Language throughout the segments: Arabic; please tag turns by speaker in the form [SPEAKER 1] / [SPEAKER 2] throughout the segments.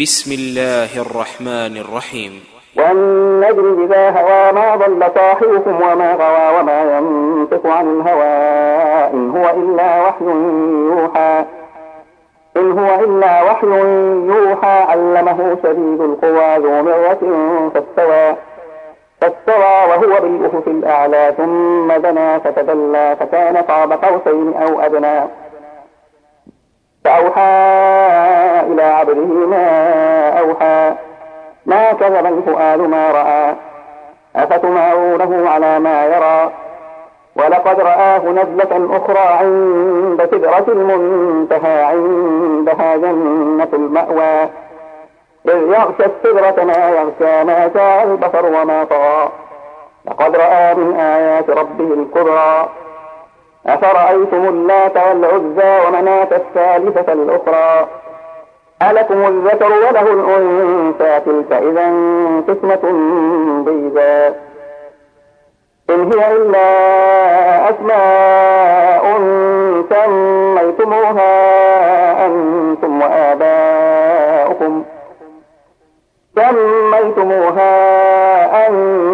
[SPEAKER 1] بسم الله الرحمن الرحيم.
[SPEAKER 2] والنجم إذا هوى ما ضل صاحبكم وما غوى وما ينطق عن الهوى. إن هو إلا وحي يوحى. إن هو إلا وحي يوحى. علمه شديد القوى ذو مرة فاستوى. فاستوى وهو بالأفق الأعلى. ثم دنا فتدلى. فكان قاب قوسين أو أدنى. فأوحى كذب الفؤاد ما رأى. أفتمارونه على ما يرى. ولقد رآه نزلة أخرى عند سدرة المنتهى عندها جنة المأوى. إذ يغشى السدرة ما يغشى ما شاء البصر وما طغى. لقد رأى من آيات ربه الكبرى. أفرأيتم اللات والعزى ومناة الثالثة الأخرى؟ ألكم الذكر وله الأنثى تلك إذا قسمة ضيزى إن هي إلا أسماء سميتموها أنتم وآباؤكم. سميتموها أنتم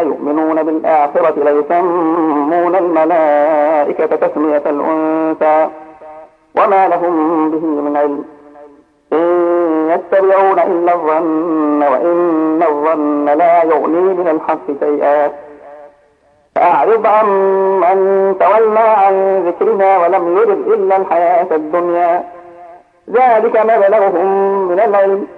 [SPEAKER 2] يؤمنون بالآخرة ليسمون الملائكة تسمية الأنثى وما لهم به من علم. إن يتبعون إلا الظن وإن الظن لا يغني من الحق شيئا. فأعرض عن من تولى عن ذكرنا ولم يرد إلا الحياة الدنيا. ذلك مبلغهم من العلم.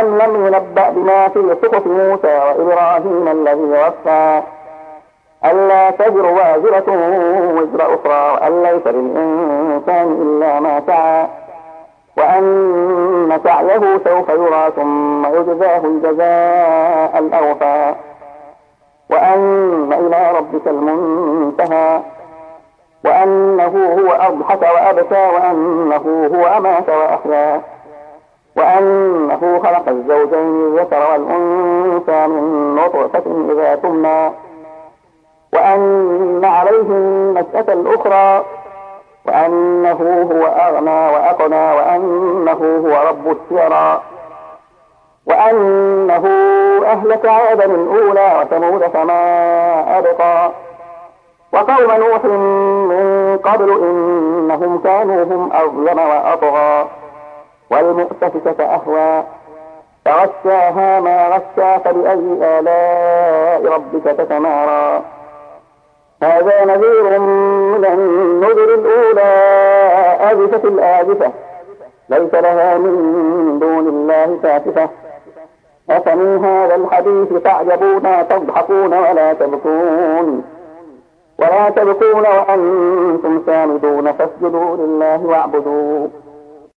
[SPEAKER 2] أم لم ينبأ بما في صحف موسى وإبراهيم الذي وفى؟ ألا تزر وازرة وزر أخرى وأن ليس للإنسان إلا ما سعى. وأن سعيه سوف يرى ثم يجزاه الجزاء الأوفى. وأن إلى ربك المنتهى. وأنه هو أضحك وأبكى وأنه هو أمات وأحيا. وأنه خلق الزوجين الذكر والأنثى من نطفة إذا تمنى. وأن عليه النشأة الأخرى وأنه هو أغنى وأقنى وأنه هو رب الشعرى وأنه أهلك عادا الأولى وثمود فما أبقى. وقوم نوح من قبل إنهم كانوا هم أظلم وأطغى. والمؤتفكة أهوى. فغشاها ما غشا فبأي آلاء ربك تتمارى هذا نذير من النذر الأولى. آزفة الآزفة ليس لها من دون الله كاشفة أفمن هذا الحديث تعجبون تضحكون ولا تبكون. ولا تبكون وأنتم سامدون. فاسجدوا لله واعبدوا